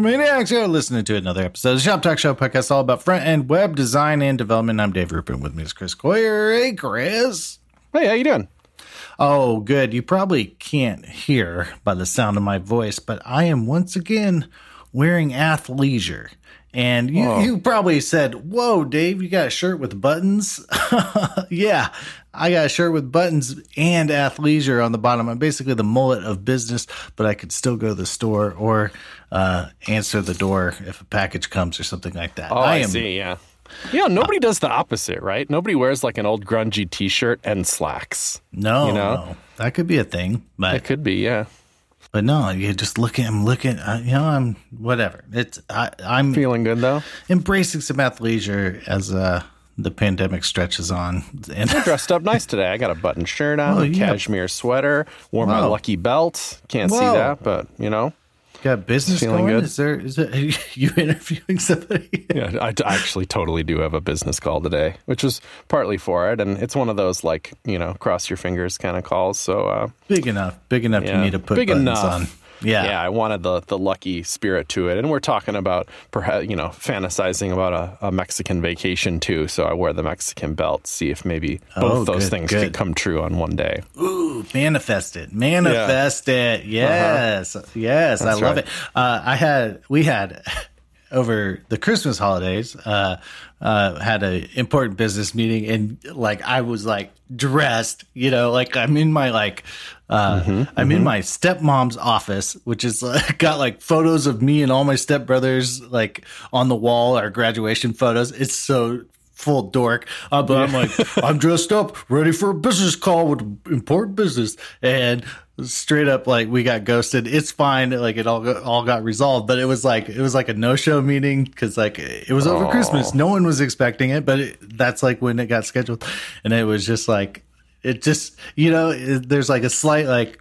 Maniacs. You're listening to another episode of the Shop Talk Show podcast, all about front end web design and development. I'm Dave Rupert. With me is Chris Coyier. Hey, Chris. Hey, how you doing? Oh, good. You probably can't hear by the sound of my voice, but I am once again wearing athleisure. And you, Whoa. you probably said, Whoa, Dave, you got a shirt with buttons? yeah, I got a shirt with buttons and athleisure on the bottom. I'm basically the mullet of business, but I could still go to the store or uh, answer the door if a package comes or something like that. Oh, I, see. Yeah. Yeah, nobody does the opposite, right? Nobody wears like an old grungy T-shirt and slacks. No, You know? no, that could be a thing, but It could be, yeah. But no, you just looking. I'm looking. Uh, you know, I'm whatever. It's I, I'm Feeling good though. embracing some athleisure as uh, the pandemic stretches on. And I Dressed up nice today. I got a button shirt on, a yeah. cashmere sweater, wore my lucky belt. Can't see that, but you know. Got business Feeling going. good. Is there? Is it? You interviewing somebody? Yeah, I actually totally do have a business call today, which was partly for it, and it's one of those like you know cross your fingers kind of calls. So uh, Big enough. Big enough. Yeah. You need to put Big buttons enough. on. Yeah. yeah, I wanted the the lucky spirit to it, and we're talking about perhaps you know fantasizing about a, a Mexican vacation too. So I wear the Mexican belt, see if maybe both Oh, those good, things good. could come true on one day. Ooh, manifest it. Manifest it. Yes. Yes. I Uh-huh. That's love right. it. Uh, I had, we had over the Christmas holidays, uh, uh, had an important business meeting and like I was like dressed, you know, like I'm in my like, uh, Mm-hmm, I'm in my stepmom's office, which is uh, got like photos of me and all my stepbrothers like on the wall, our graduation photos. It's so full dork. Uh, but I'm like, I'm dressed up, ready for a business call with important business. And straight up, like we got ghosted. It's fine. Like it all got, all got resolved, but it was like it was like a no show meeting because like it was over Christmas. No one was expecting it, but it, that's like when it got scheduled, and it was just like it just you know it, there's like a slight like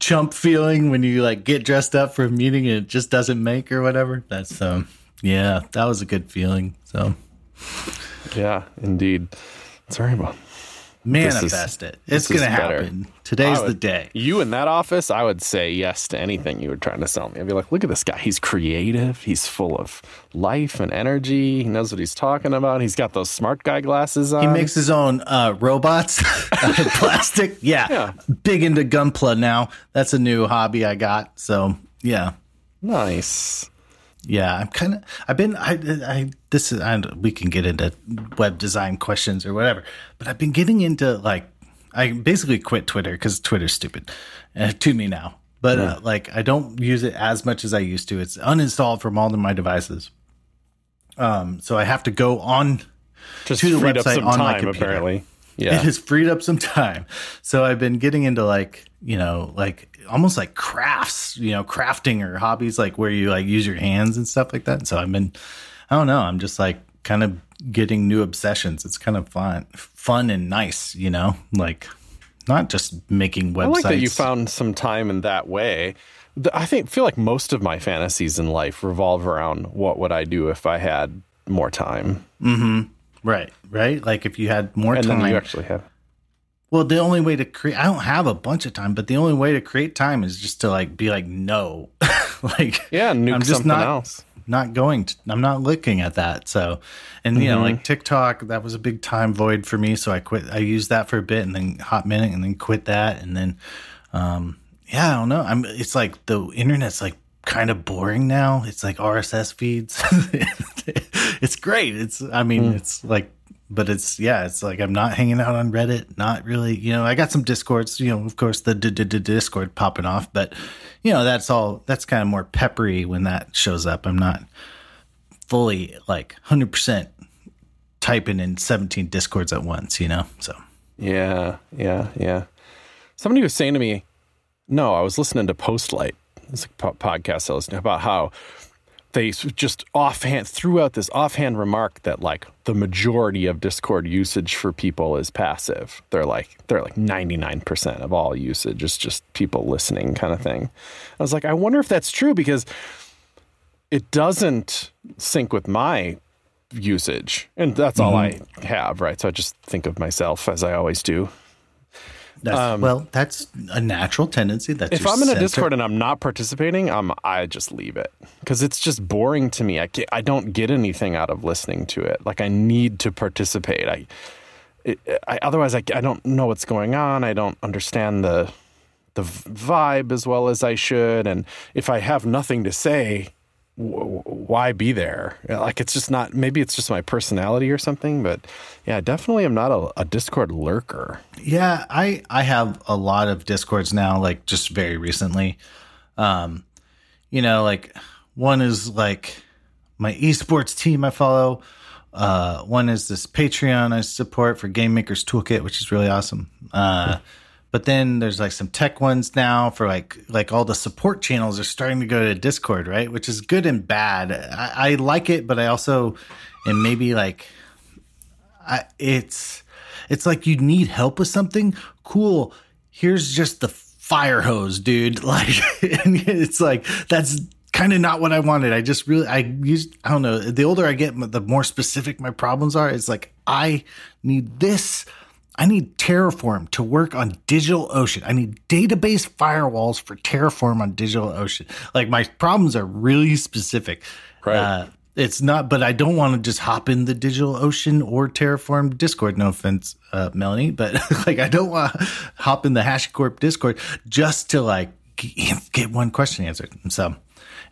chump feeling when you like get dressed up for a meeting and it just doesn't make or whatever. That's um yeah, that was a good feeling. So Yeah, indeed. Sorry about. Manifest it. It's gonna happen. Today's I the day. You in that office, I would say yes to anything you were trying to sell me. I'd be like, look at this guy. He's creative. He's full of life and energy. He knows what he's talking about. He's got those smart guy glasses on. He makes his own uh, robots out of plastic. Yeah. Yeah. Big into gunpla now. That's a new hobby I got. So yeah. nice. Yeah, I'm kind of. I've been. I. I. This is. and we can get into web design questions or whatever, but I've been getting into like. I basically quit Twitter because Twitter's stupid uh, to me now. But uh, like, I don't use it as much as I used to. It's uninstalled from all of my devices. Um, so I have to go on. Just To the freed up website some on my time, computer. apparently. Yeah it has freed up some time. So I've been getting into like, you know, like almost like crafts, you know, crafting or hobbies like where you like use your hands and stuff like that. So I've been, I don't know, I'm just like kind of getting new obsessions. It's kind of fun, fun and nice, you know, like not just making websites. I like that you found some time in that way. I think feel like most of my fantasies in life revolve around what would I do if I had more time, mm-hmm. right, right. Like if you had more and time. then you actually have. Well, the only way to create, I don't have a bunch of time, but the only way to create time is just to like be like, no, like, Yeah, I'm just something not, else. not going to, I'm not looking at that. So, and you know, Mm-hmm. like TikTok, that was a big time void for me. So I quit, I used that for a bit and then hot minute and then quit that. And then, um, yeah, I don't know. I'm, it's like the internet's like kind of boring now. It's like RSS feeds. it's great. It's, I mean, Mm. it's like, but it's yeah, it's like I'm not hanging out on Reddit. Not really, you know. I got some discords, you know. Of course, the d- d- d- Discord popping off, but you know, that's all. That's kind of more peppery when that shows up. I'm not fully like 100 percent typing in 17 discords at once, you know. So Yeah, yeah, yeah. Somebody was saying to me, no, I was listening to Postlight. It's a po- podcast I listened to about how they just offhand threw out this offhand remark that like the majority of Discord usage for people is passive. They're like they're like 99% of all usage is just people listening kind of thing. I was like, I wonder if that's true because it doesn't sync with my usage. And that's all mm-hmm. I have, right? So I just think of myself as I always do. That's, um, well, that's a natural tendency. That's if I'm in a Discord and I'm not participating, I'm I just leave it because it's just boring to me. I get, I don't get anything out of listening to it. Like I need to participate. I, it, I otherwise I, I don't know what's going on. I don't understand the the vibe as well as I should. And if I have nothing to say, why be there? Like it's just not. Maybe it's just my personality or something. But yeah, definitely, I'm not a, a, Discord lurker. Yeah, I I have a lot of Discords now. Like just very recently, um, you know, like one is like my esports team I follow. Uh, one is this Patreon I support for Game Makers Toolkit, which is really awesome. Uh, but then there's like some tech ones now for like like all the support channels are starting to go to Discord, right? Which is good and bad. I, I like it, but I also and maybe like I, it's it's like you need help with something. Cool. Here's just the fire hose, dude. Like it's like that's kind of not what I wanted. I just really, I used, I don't know. The older I get, the more specific my problems are. It's like, I need this I need Terraform to work on DigitalOcean. I need database firewalls for Terraform on DigitalOcean. Like my problems are really specific. Right. Uh, it's not, but I don't want to just hop in the DigitalOcean or Terraform Discord. No offense, uh, Melanie, but like I don't want to hop in the HashiCorp Discord just to like get one question answered. So,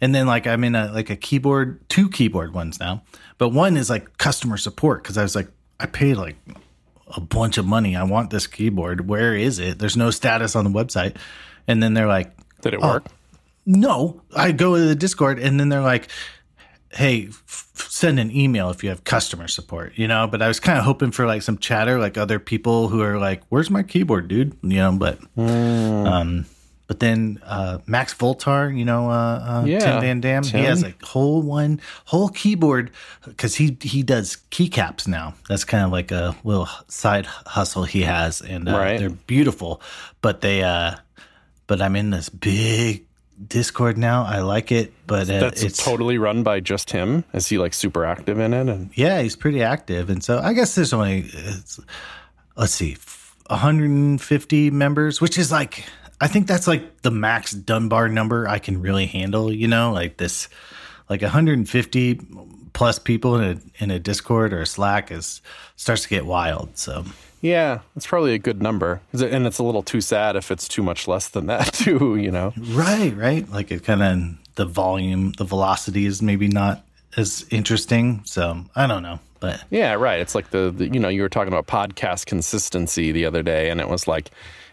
and then like I'm in a like a keyboard, two keyboard ones now, but one is like customer support because I was like I paid like a bunch of money. I want this keyboard. Where is it? There's no status on the website. And then they're like, Did it oh, work? No. I go to the Discord and then they're like, Hey, f- send an email if you have customer support, you know. But I was kind of hoping for like some chatter, like other people who are like, "Where's my keyboard, dude?" You know. But mm. um, but then uh, Max Voltar, you know, uh, uh, yeah, Tim Van Damme, Tim. he has a whole one whole keyboard because he he does keycaps now. That's kind of like a little side hustle he has, and uh, right. they're beautiful. But they, uh, but I'm in this big Discord now. I like it, but uh, that's it's totally run by just him. Is he like super active in it? And yeah, he's pretty active, and so I guess there's only let's see, 150 members, which is like I think that's like the max Dunbar number I can really handle, you know, like this like 150 plus people in a in a Discord or a Slack is starts to get wild. So yeah, it's probably a good number, and it's a little too sad if it's too much less than that too. You know, right, right. Like it kind of the volume, the velocity is maybe not as interesting. So I don't know, but yeah, right. It's like the, the you know you were talking about podcast consistency the other day, and it was like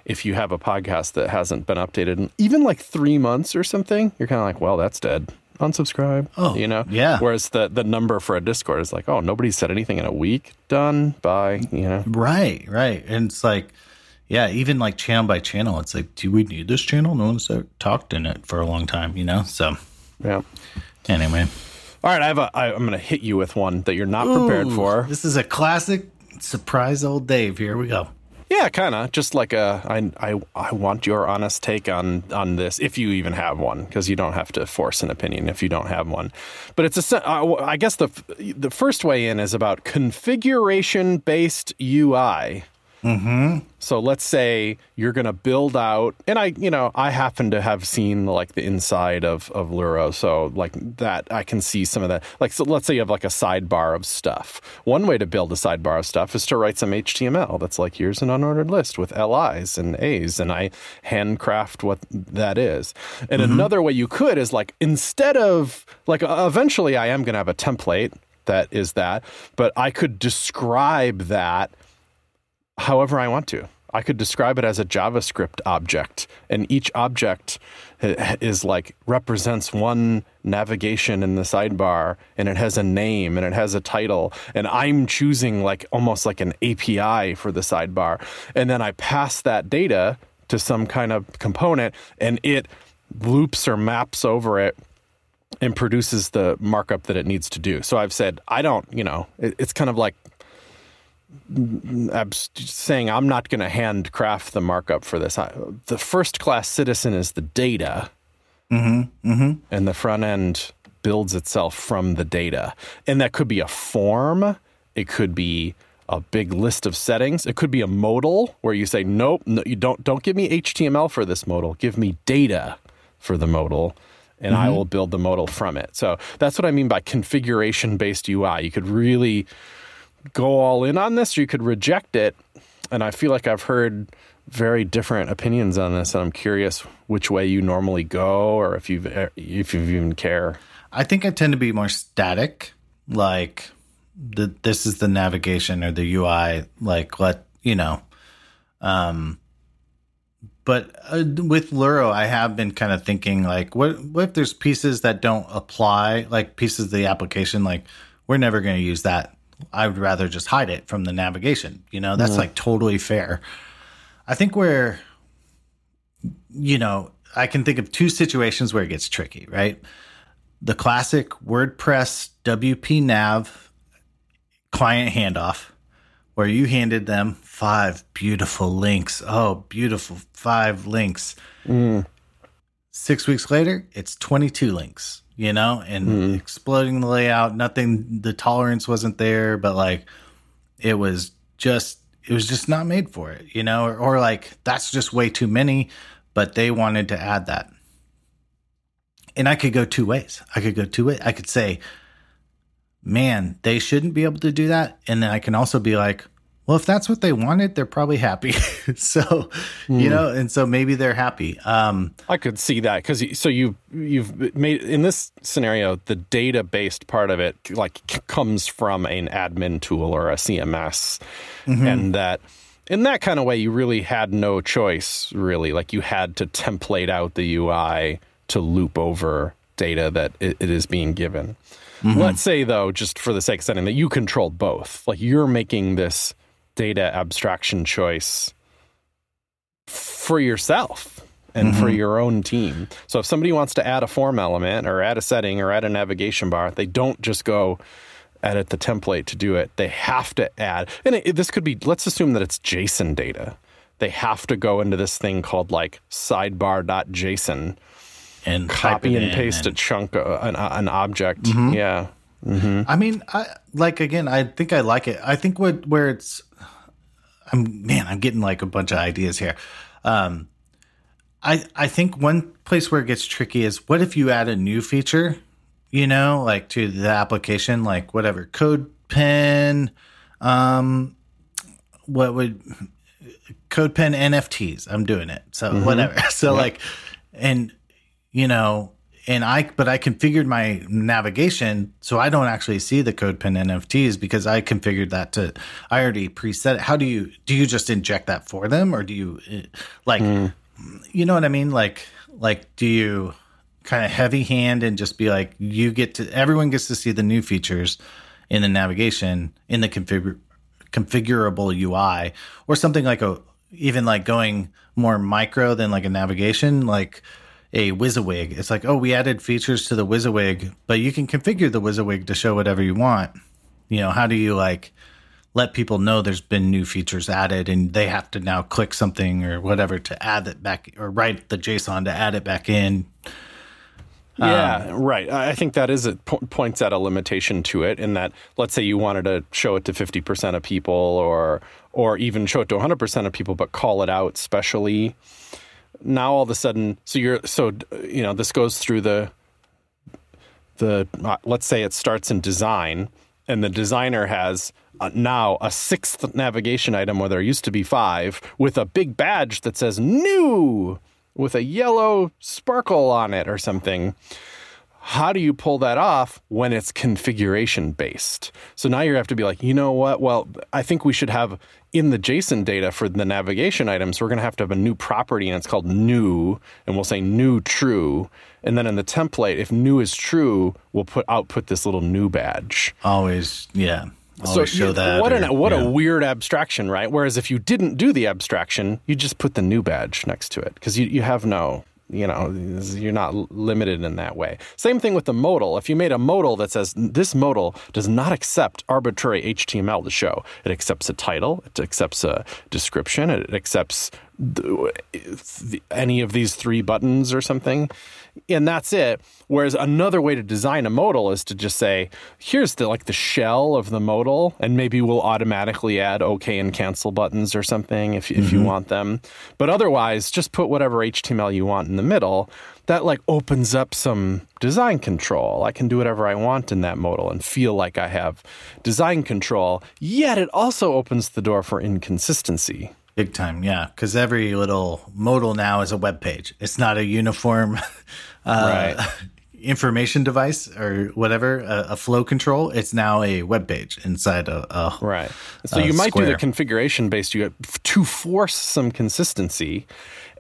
if you have a podcast that hasn't been updated in even like three months or something, you're kind of like, well, that's dead. Unsubscribe. Oh, you know? Yeah. Whereas the, the number for a Discord is like, oh, nobody said anything in a week. Done. Bye. You know? Right, right. And it's like, yeah, even like channel by channel, it's like, do we need this channel? No one's talked in it for a long time, you know? So, yeah. Anyway. All right, I have a. I, I'm going to hit you with one that you're not Ooh, prepared for. This is a classic surprise old Dave. Here we go. Yeah, kind of. Just like a, I, I, I want your honest take on on this, if you even have one, because you don't have to force an opinion if you don't have one. But it's a, uh, I guess the the first way in is about configuration based UI. Mm-hmm. So let's say you're going to build out, and I, you know, I happen to have seen like the inside of of Luro, so like that I can see some of that. Like, so let's say you have like a sidebar of stuff. One way to build a sidebar of stuff is to write some HTML. That's like here's an unordered list with LIs and A's, and I handcraft what that is. And mm-hmm. another way you could is like instead of like eventually I am going to have a template that is that, but I could describe that however I want to. I could describe it as a JavaScript object, and each object uh, is like represents one navigation in the sidebar, and it has a name and it has a title, and I'm choosing like almost like an API for the sidebar, and then I pass that data to some kind of component, and it loops or maps over it and produces the markup that it needs to do. So I've said I don't, you know, it's kind of like saying I'm not going to handcraft the markup for this. the first class citizen is the data, mm-hmm, mm-hmm. and the front end builds itself from the data. And that could be a form, it could be a big list of settings. It could be a modal where you say, nope, no, you don't don't give me HTML for this modal. Give me data for the modal and mm-hmm. I will build the modal from it. So that's what I mean by configuration based UI. You could really go all in on this or you could reject it. And I feel like I've heard very different opinions on this and I'm curious which way you normally go or if you if you even care. I think I tend to be more static like the this is the navigation or the UI like let you know um but uh, with Luro, I have been kind of thinking like, what, what if there's pieces that don't apply, like pieces of the application, like we're never going to use that. I would rather just hide it from the navigation. You know, that's like totally fair. I think where, you know, I can think of two situations where it gets tricky, right? The classic WordPress WP Nav client handoff where you handed them five beautiful links. Oh, beautiful five links. Mm. Six weeks later, it's 22 links, you know, and mm. exploding the layout. Nothing, the tolerance wasn't there, but like it was just, it was just not made for it, you know, or, or like that's just way too many, but they wanted to add that. And I could go two ways. I could go two ways. I could say, man, they shouldn't be able to do that. And then I can also be like, well, if that's what they wanted, they're probably happy. so, mm. you hmm. know, and so maybe they're happy. Um, I could see that because so you you've made in this scenario the data based part of it like comes from an admin tool or a CMS, mm-hmm. and that in that kind of way you really had no choice. Really, like you had to template out the UI to loop over data that it, it is being given. Mm-hmm. Let's say, though, just for the sake of setting, that you controlled both. Like you're making this data abstraction choice for yourself and mm-hmm. for your own team. So if somebody wants to add a form element or add a setting or add a navigation bar, they don't just go edit the template to do it. They have to add, and it, this could be, let's assume that it's JSON data. They have to go into this thing called like sidebar.json and copy and paste and... a chunk, of, an, an object. Mm-hmm. Yeah. Mm-hmm. I mean, I like again. I think I like it. I think what where it's, I'm man, I'm getting like a bunch of ideas here. Um, I I think one place where it gets tricky is what if you add a new feature, you know, like to the application, like whatever code pen, um, what would CodePen NFTs? I'm doing it, so mm-hmm. whatever. So yep. like, and you know, and I but I configured my navigation so I don't actually see the CodePen NFTs because I configured that to I already preset it. How do you do you just inject that for them or do you like mm. you know what I mean like like do you kind of heavy hand and just be like you get to everyone gets to see the new features in the navigation in the configure configurable UI or something like a even like going more micro than like a navigation like a WYSIWYG. It's like, oh, we added features to the WYSIWYG, but you can configure the WYSIWYG to show whatever you want. You know, how do you like let people know there's been new features added and they have to now click something or whatever to add it back or write the JSON to add it back in? Yeah, um, right. I think that is it points at a limitation to it in that let's say you wanted to show it to 50% of people or or even show it to 100% of people but call it out specially now all of a sudden, so you're so you know this goes through the the uh, let's say it starts in design, and the designer has uh, now a sixth navigation item where there used to be five with a big badge that says new with a yellow sparkle on it or something. How do you pull that off when it's configuration based? So now you have to be like, you know what? Well, I think we should have in the JSON data for the navigation items, we're going to have to have a new property and it's called new, and we'll say new true. And then in the template, if new is true, we'll put output this little new badge. Always, yeah. Always so show that. What, or, an, what yeah. a weird abstraction, right? Whereas if you didn't do the abstraction, you just put the new badge next to it because you, you have no you know you're not limited in that way. Same thing with the modal. If you made a modal that says this modal does not accept arbitrary html to show. It accepts a title it accepts a description it accepts any of these three buttons or something. And that's it. Whereas another way to design a modal is to just say here's the like the shell of the modal and maybe we'll automatically add okay and cancel buttons or something if, if mm-hmm. you want them. But otherwise just put whatever html you want in the middle. That like opens up some design control. I can do whatever i want in that modal and feel like i have design control. Yet it also opens the door for inconsistency Big time, yeah. Because every little modal now is a web page. It's not a uniform uh, right. information device or whatever, a, a, flow control. It's now a web page inside a, a right. So a you might square. do the configuration based you to force some consistency,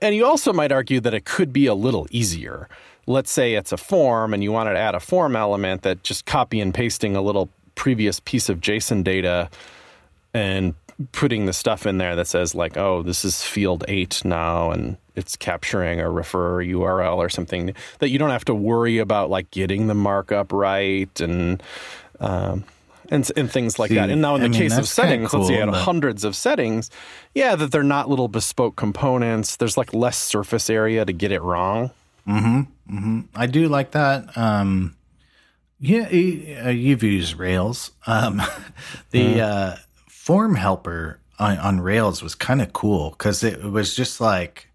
and you also might argue that it could be a little easier. Let's say it's a form, and you wanted to add a form element that just copy and pasting a little previous piece of JSON data and putting the stuff in there that says like, oh, this is field eight now, and it's capturing a refer URL or something that you don't have to worry about like getting the markup right and um, and and things like See, that. And now in the I case of settings, cool, let's say you hundreds of settings, yeah, that they're not little bespoke components. There's like less surface area to get it wrong. Hmm. Hmm. I do like that. Um, yeah, uh, you've used Rails. Um, the mm. uh, form helper on, on Rails was kind of cool because it was just like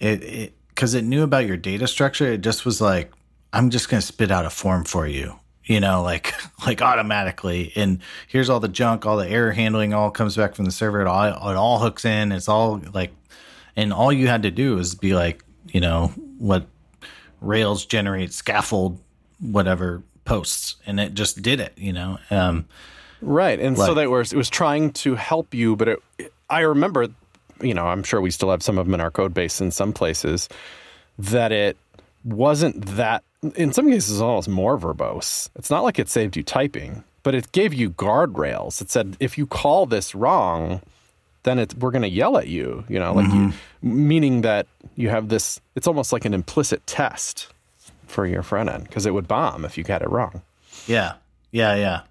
it because it, it knew about your data structure. It just was like, I'm just going to spit out a form for you, you know, like like automatically. And here's all the junk, all the error handling, all comes back from the server. It all it all hooks in. It's all like, and all you had to do is be like, you know, what Rails generate scaffold whatever posts, and it just did it, you know. Um, Right. And like, so that was it was trying to help you, but it, I remember, you know, I'm sure we still have some of them in our code base in some places that it wasn't that in some cases almost more verbose. It's not like it saved you typing, but it gave you guardrails. It said if you call this wrong, then it, we're going to yell at you, you know, like mm-hmm. you, meaning that you have this it's almost like an implicit test for your front end because it would bomb if you got it wrong. Yeah. Yeah, yeah.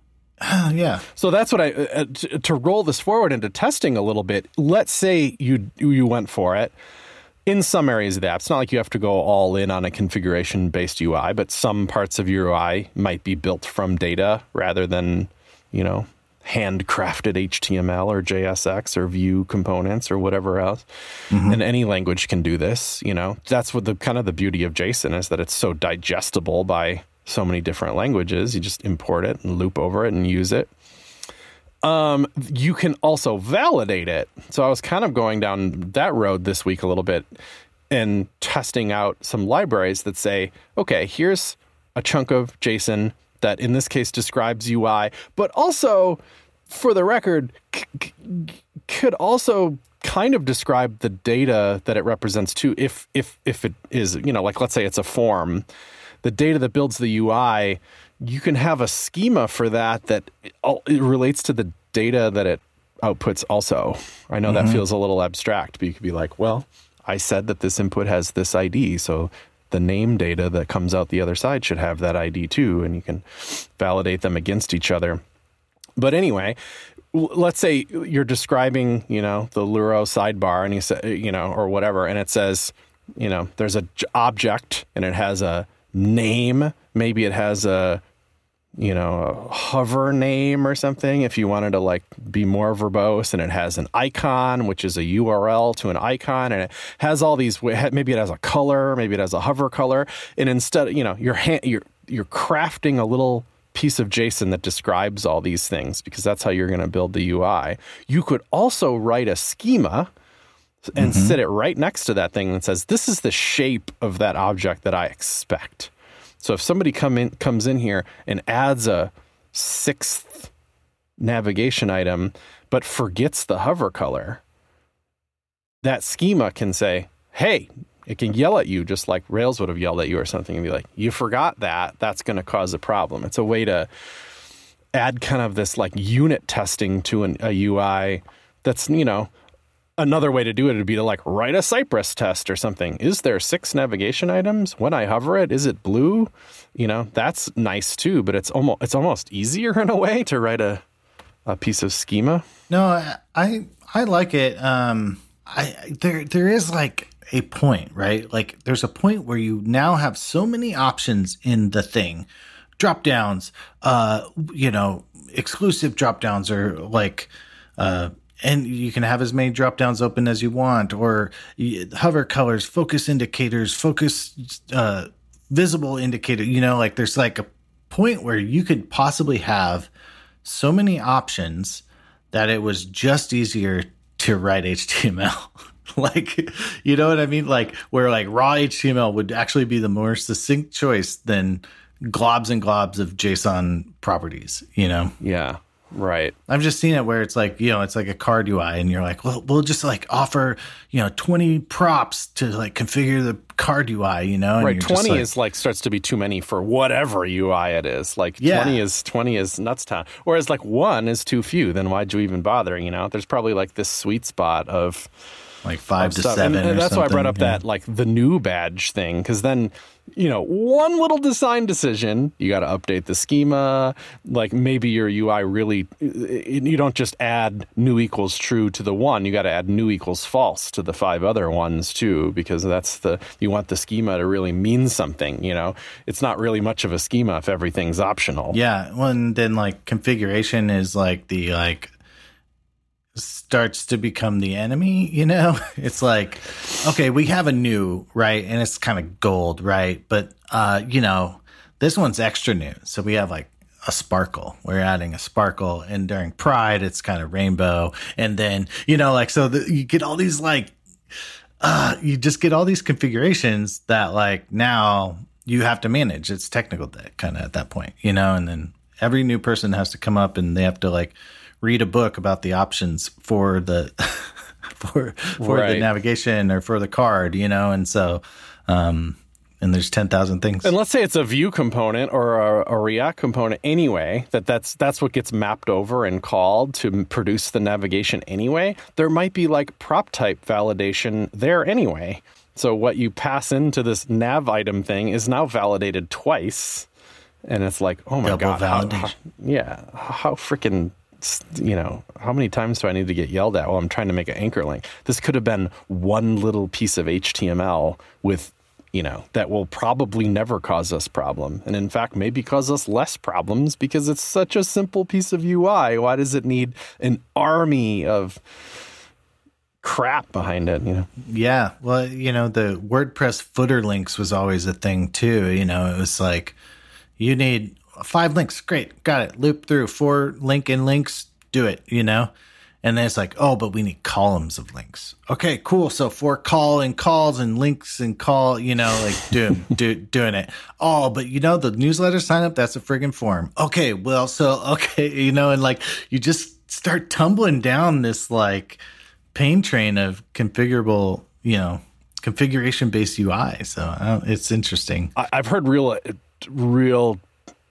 yeah. So that's what I uh, uh, to, to roll this forward into testing a little bit. Let's say you you went for it in some areas of the app. It's not like you have to go all in on a configuration based UI, but some parts of your UI might be built from data rather than you know handcrafted HTML or JSX or Vue components or whatever else. Mm-hmm. And any language can do this. You know, that's what the kind of the beauty of JSON is that it's so digestible by so many different languages. You just import it and loop over it and use it. Um, you can also validate it. So I was kind of going down that road this week a little bit and testing out some libraries that say, okay, here's a chunk of JSON that in this case describes UI, but also, for the record, c- could also kind of describe the data that it represents too. If if if it is, you know, like let's say it's a form the data that builds the UI, you can have a schema for that that it relates to the data that it outputs also. I know mm-hmm. that feels a little abstract, but you could be like, well, I said that this input has this ID, so the name data that comes out the other side should have that ID too, and you can validate them against each other. But anyway, let's say you're describing, you know, the Luro sidebar, and you say, you know, or whatever, and it says, you know, there's a object and it has a name. Maybe it has a you know, a hover name or something if you wanted to like be more verbose and it has an icon which is a URL to an icon and it has all these maybe it has a color, maybe it has a hover color and instead, you know, you're you're you're crafting a little piece of JSON that describes all these things because that's how you're going to build the UI. You could also write a schema and mm-hmm. sit it right next to that thing that says, This is the shape of that object that I expect. So if somebody come in comes in here and adds a sixth navigation item, but forgets the hover color, that schema can say, Hey, it can yell at you just like Rails would have yelled at you or something and be like, You forgot that. That's going to cause a problem. It's a way to add kind of this like unit testing to an, a UI that's, you know, another way to do it would be to like write a Cypress test or something. Is there six navigation items? When I hover it, is it blue? You know, that's nice too, but it's almost it's almost easier in a way to write a a piece of schema. No, I I like it. Um I there there is like a point, right? Like there's a point where you now have so many options in the thing. Drop downs, uh, you know, exclusive drop downs are like uh and you can have as many drop downs open as you want or hover colors focus indicators focus uh, visible indicator you know like there's like a point where you could possibly have so many options that it was just easier to write html like you know what i mean? Like where like raw html would actually be the more succinct choice than globs and globs of json properties you know? Yeah Right. I've just seen it where it's like, you know, it's like a card UI and you're like, well, we'll just like offer, you know, 20 props to like configure the card UI, you know? And right. 20 like, is like starts to be too many for whatever UI it is. Like yeah. 20 is 20 is nuts town. Whereas like one is too few. Then why'd you even bother? You know, there's probably like this sweet spot of, like five to stuff. seven. And, and that's why I brought up yeah. that like the new badge thing because then you know one little design decision you got to update the schema. Like maybe your UI really uh, you don't just add new equals true to the one. You got to add new equals false to the five other ones too because that's the you want the schema to really mean something. You know, it's not really much of a schema if everything's optional. Yeah, well, and then like configuration is like the like starts to become the enemy, you know? It's like, okay, we have a new, right? And it's kind of gold, right? But, uh, you know, this one's extra new. So we have like a sparkle. We're adding a sparkle. And during Pride, it's kind of rainbow. And then, you know, like, so the, you get all these like, uh, you just get all these configurations that like now you have to manage. It's technical debt kind of at that point, you know? And then every new person has to come up and they have to like, read a book about the options for the for for right. the navigation or for the card, you know, and so um and there's 10,000 things. And let's say it's a Vue component or a, a, React component anyway, that that's that's what gets mapped over and called to produce the navigation anyway. There might be like prop type validation there anyway. So what you pass into this nav item thing is now validated twice. And it's like, oh my Double god, validation. How, how, yeah, how freaking you know, how many times do I need to get yelled at while I'm trying to make an anchor link? This could have been one little piece of HTML with, you know, that will probably never cause us problem. And in fact, maybe cause us less problems because it's such a simple piece of UI. Why does it need an army of crap behind it, you know? Yeah. Well, you know, the WordPress footer links was always a thing too. You know, it was like you need five links, great, got it. Loop through four link and links, do it. You know. And then it's like, oh, but we need columns of links. Okay, cool. So four call and calls and links and call, you know, like doing do, doing it. Oh, but you know, the newsletter sign up, that's a friggin' form. Okay, well, so okay, you know, and like you just start tumbling down this like pain train of configurable, you know, configuration based UI. So uh, it's interesting. I've heard real, real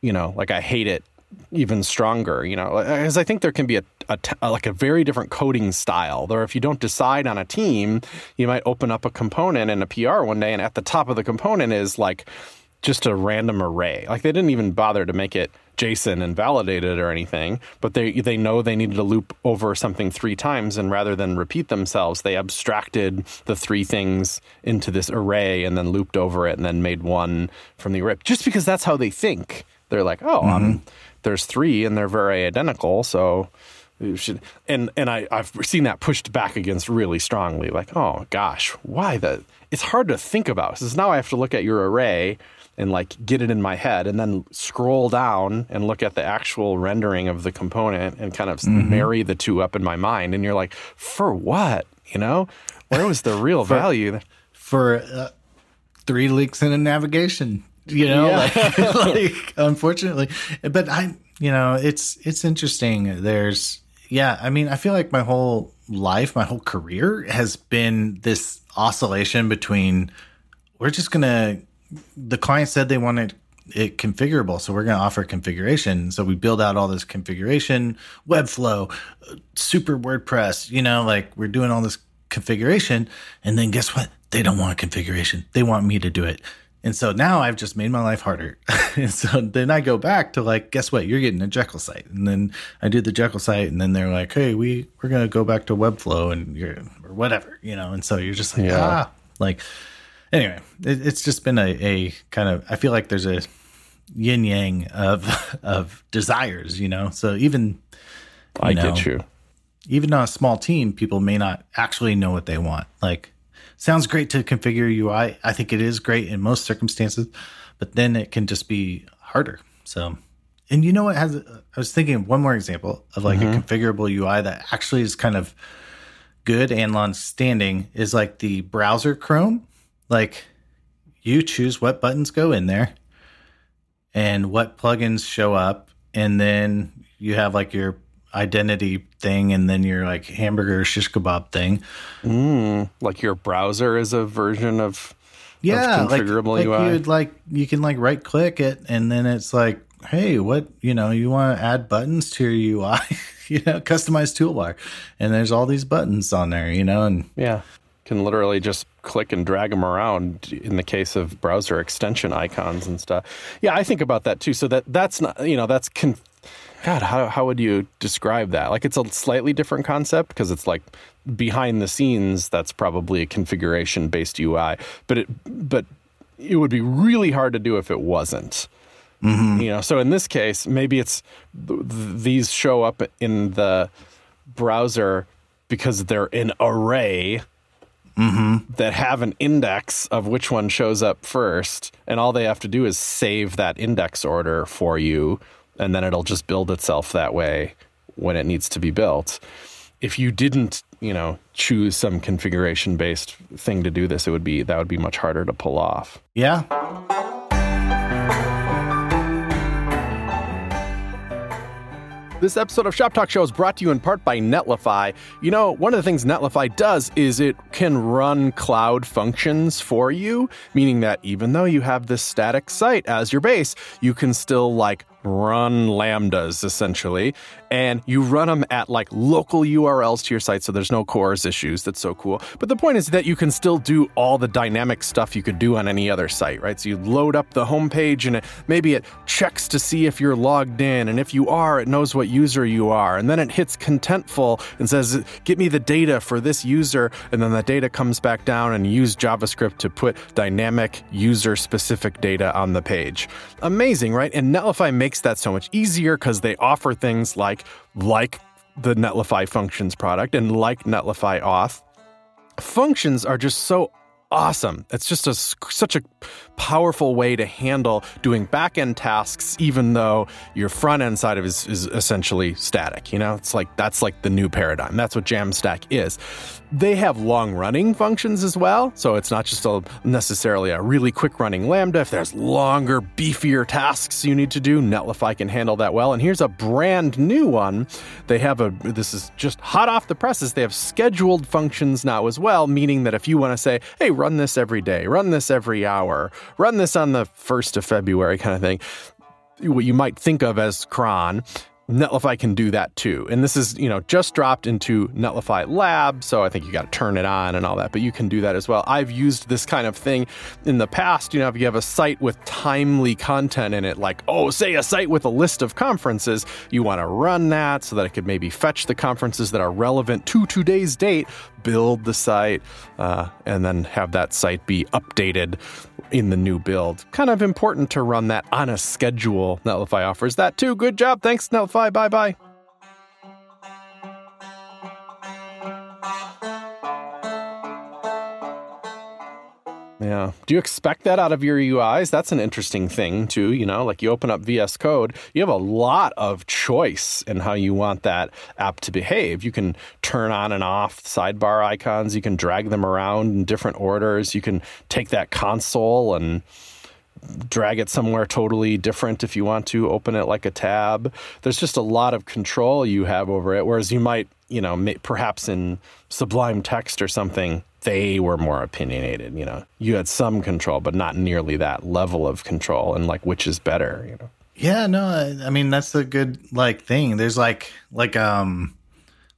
you know, like I hate it even stronger, you know, uh, because I think there can be a, a, like a very different coding style. There, if you don't decide on a team, you might open up a component in a PR one day, and at the top of the component is like just a random array. Like they didn't even bother to make it JSON and validate it or anything, but they they know they needed to loop over something three times, and rather than repeat themselves, they abstracted the three things into this array and then looped over it and then made one from the array. Just because that's how they think they're like, oh, mm-hmm. there's three and they're very identical, so should, and and I I've seen that pushed back against really strongly. Like, oh gosh, why the? It's hard to think about because now I have to look at your array and like get it in my head, and then scroll down and look at the actual rendering of the component and kind of mm-hmm. marry the two up in my mind. And you're like, for what? You know, where was the real for, value? For uh, three links in a navigation you know yeah. like, like unfortunately. But i you know it's it's interesting. There's yeah i mean i feel like my whole life my whole career has been this oscillation between we're just gonna the client said they wanted it configurable so we're going to offer configuration. So we build out all this configuration webflow super wordpress you know like we're doing all this configuration. And then guess what? They don't want configuration. They want me to do it And so now I've just made my life harder. and so then I go back to like, guess what? You're getting a Jekyll site. And then I do the Jekyll site and then they're like, hey, we, we're going to go back to Webflow and you're, or whatever, you know? And so you're just like, yeah. ah, like, anyway, it, it's just been a, a kind of, I feel like there's a yin yang of, of desires, you know? So even, I know, get you. Even on a small team, people may not actually know what they want. Like, sounds great to configure UI. I think it is great in most circumstances, but then it can just be harder. So, and you know what has I was thinking of one more example of like mm-hmm. a configurable UI that actually is kind of good and long standing is like the browser Chrome. Like you choose what buttons go in there and what plugins show up and then you have like your identity thing and then your like hamburger shish kebab thing. Mm, like your browser is a version of yeah, of configurable like, like UI. like you can like right click it and then it's like, hey, what you know, you want to add buttons to your UI, you know, customized toolbar, and there's all these buttons on there, you know, and yeah, can literally just click and drag them around in the case of browser extension icons and stuff. Yeah, I think about that too. So that that's not you know that's con- God, how how would you describe that? Like it's a slightly different concept because it's like behind the scenes. That's probably a configuration based UI, but it but it would be really hard to do if it wasn't. Mm-hmm. You know, so in this case, maybe it's th- these show up in the browser because they're an array mm-hmm. that have an index of which one shows up first, and all they have to do is save that index order for you and then it'll just build itself that way when it needs to be built. If you didn't, you know, choose some configuration based thing to do this, it would be that would be much harder to pull off. Yeah. This episode of Shop Talk Show is brought to you in part by Netlify. You know, one of the things Netlify does is it can run cloud functions for you, meaning that even though you have this static site as your base, you can still like run lambdas essentially and you run them at like local urls to your site so there's no CORS issues. That's so cool. But the point is that you can still do all the dynamic stuff you could do on any other site right? So you load up the homepage and it, maybe it checks to see if you're logged in and if you are it knows what user you are. And then it hits contentful and says get me the data for this user and then the data comes back down and use javascript to put dynamic user specific data on the page. Amazing right? And netlify makes makes that so much easier because they offer things like like the Netlify Functions product and like Netlify Auth. Functions are just so awesome. It's just a, such a powerful way to handle doing back end tasks, even though your front end side of it is, is essentially static. You know, it's like that's like the new paradigm. That's what Jamstack is. They have long running functions as well. So it's not just a, necessarily a really quick running Lambda. If there's longer, beefier tasks you need to do, Netlify can handle that well. And here's a brand new one. They have a, this is just hot off the presses. They have scheduled functions now as well, meaning that if you want to say, hey, run this every day, run this every hour, run this on the 1st of February kind of thing, what you might think of as cron Netlify can do that too. And this is, you know, just dropped into Netlify Lab, so I think you got to turn it on and all that, but you can do that as well. I've used this kind of thing in the past, you know, if you have a site with timely content in it, like, oh, say a site with a list of conferences, you want to run that so that it could maybe fetch the conferences that are relevant to today's date, build the site, uh, and then have that site be updated in the new build. Kind of important to run that on a schedule. Netlify offers that too. Good job. Thanks, Netlify. Bye bye. Yeah. Do you expect that out of your UIs? That's an interesting thing, too. You know, like you open up VS Code, you have a lot of choice in how you want that app to behave. You can turn on and off sidebar icons, you can drag them around in different orders, you can take that console and drag it somewhere totally different if you want to open it like a tab. There's just a lot of control you have over it, whereas you might, you know, perhaps in Sublime Text or something they were more opinionated. You know, you had some control, but not nearly that level of control. And like, which is better? You know. Yeah, no, I mean that's a good like thing. There's like like um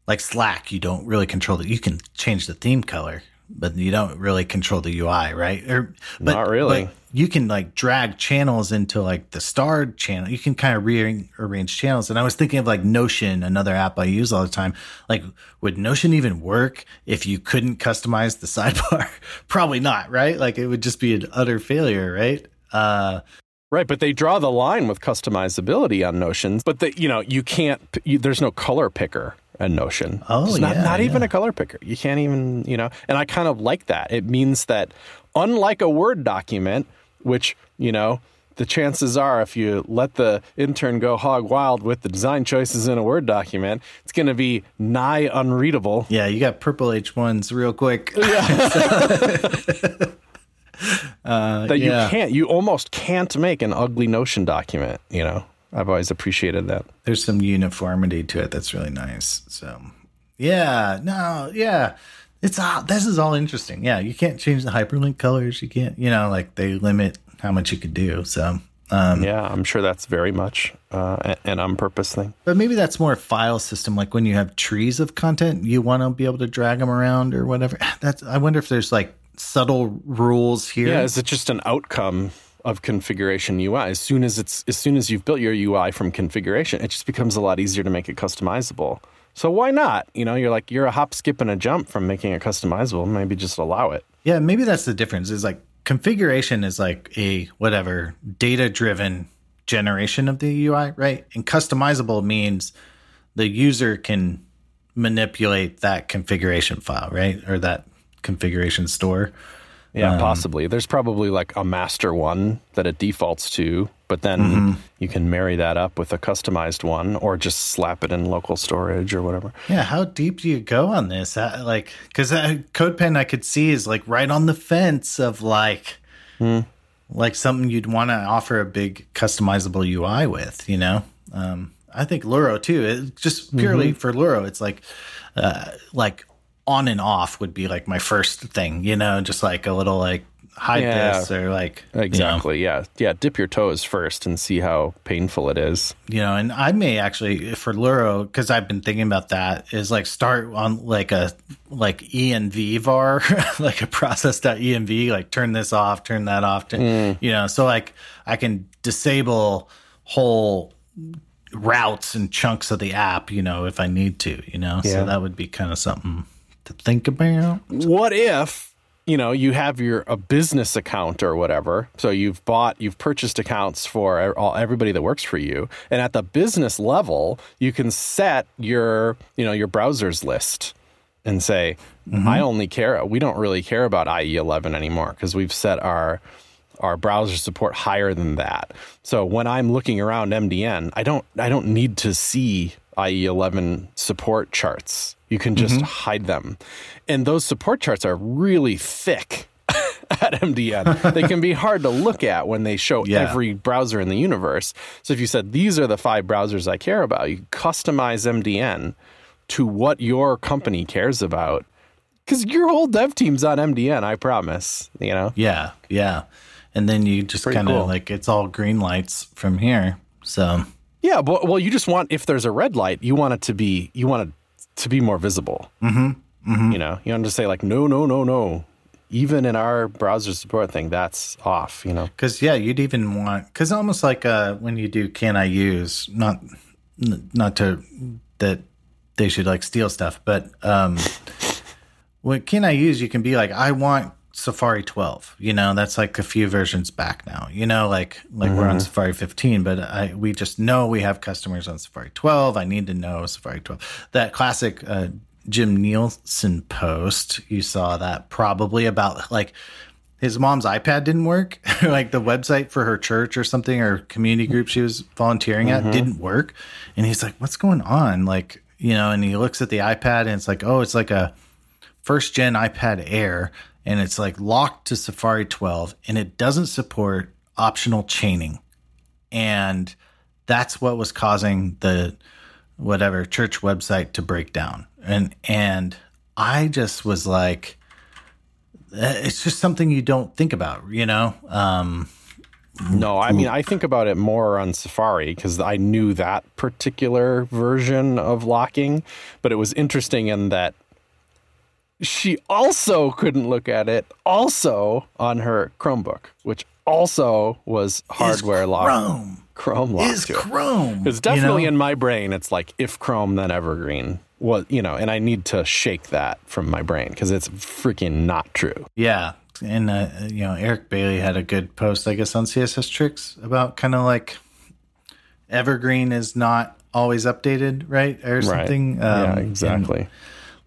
like Slack, you don't really control it. You can change the theme color, but you don't really control the UI, right? Or but, Not really. But you can like drag channels into like the starred channel. You can kind of rearrange channels. And I was thinking of like Notion, another app I use all the time. Like, would Notion even work if you couldn't customize the sidebar? Probably not, right? Like, it would just be an utter failure, right? Uh, Right, but they draw the line with customizability on Notions. But the, you know, you can't. You, there's no color picker in Notion. Oh, It's not, yeah, not even yeah. a color picker. You can't even, you know. And I kind of like that. It means that, unlike a Word document, which you know, the chances are, if you let the intern go hog wild with the design choices in a Word document, it's going to be nigh unreadable. yeah, you got purple H1s real quick. uh, That yeah. you can't. You almost can't make an ugly Notion document. You know, I've always appreciated that. there's some uniformity to it that's really nice. So, yeah, no, yeah, it's all this is all interesting. Yeah, you can't change the hyperlink colors. You can't, you know, like they limit how much you could do. So, um, Yeah, I'm sure that's very much uh, an on purpose thing. but maybe that's more file system. Like when you have trees of content, you want to be able to drag them around or whatever. That's I wonder if there's like subtle rules here. Yeah, is it just an outcome of configuration UI? As soon as it's as soon as you've built your UI from configuration, it just becomes a lot easier to make it customizable. So why not? You know, you're like you're a hop, skip, and a jump from making it customizable. Maybe just allow it. Yeah, maybe that's the difference. Is like configuration is like a whatever data driven generation of the UI, right? And customizable means the user can manipulate that configuration file, right? Or that configuration store. Yeah, possibly. There's probably like a master one that it defaults to, but then Mm-hmm. you can marry that up with a customized one, or just slap it in local storage or whatever. Yeah, how deep do you go on this? Uh, like, because CodePen I could see is like right on the fence of like, like something you'd want to offer a big customizable UI with. You know, um, I think Luro too. It, just purely for Luro, it's like, uh, like on and off would be like my first thing. You know, just like a little like hide Yeah. this or like you know. Exactly. Yeah. Yeah. Dip your toes first and see how painful it is. you know and i may actually for luro because i've been thinking about that is like start on like a like env var like a process.env like turn this off turn that off turn, mm. you know so like i can disable whole routes and chunks of the app you know if i need to you know Yeah. so that would be kind of something to think about What if, you know, you have your a business account or whatever. So you've bought, you've purchased accounts for all, everybody that works for you. And at the business level, you can set your, you know, your browsers list and say, mm-hmm. I only care, we don't really care about IE11 anymore because we've set our our browser support higher than that. So when I'm looking around MDN, I don't I don't need to see IE11 support charts. You can just mm-hmm. hide them. And those support charts are really thick at MDN. they can be hard to look at when they show Yeah. every browser in the universe. So if you said these are the five browsers I care about, you customize MDN to what your company cares about. Because your whole dev team's on MDN, I promise. You know? yeah yeah and then you just kind of cool. like it's all green lights from here so Yeah, but well, you just want if there's a red light, you want it to be you want it to be more visible. Mm-hmm. You know, you want to say like, no, no, no, no. Even in our browser support thing, that's off. You know, Because yeah, you'd even want because almost like uh, when you do can I use not not to that they should like steal stuff, but um, what can I use? You can be like I want Safari 12. You know, that's like a few versions back now. You know, like like we're on Safari 15, but I we just know we have customers on Safari 12. I need to know Safari 12. That classic uh, Jim Nielsen post, you saw that probably about like his mom's iPad didn't work. like the website for her church or something or community group she was volunteering at didn't work. And he's like, What's going on? Like, you know, and he looks at the iPad and it's like, Oh, it's like a first gen iPad Air and it's like locked to Safari 12 and it doesn't support optional chaining. And that's what was causing the whatever church website to break down. And and I just was like eh, it's just something you don't think about, you know? Um no, I mean, I think about it more on Safari because I knew that particular version of locking, but it was interesting in that she also couldn't look at it also on her Chromebook, which also was hardware Is locked. Chrome Chrome locked. is. Chrome. It's definitely you know? in my brain. It's like if Chrome, then Evergreen. Well, you know, and I need to shake that from my brain because it's freaking not true. Yeah. And, uh, you know, Eric Bailey had a good post, I guess, on CSS Tricks about kind of like Evergreen is not always updated, right? Or something. yeah, Um, exactly. and,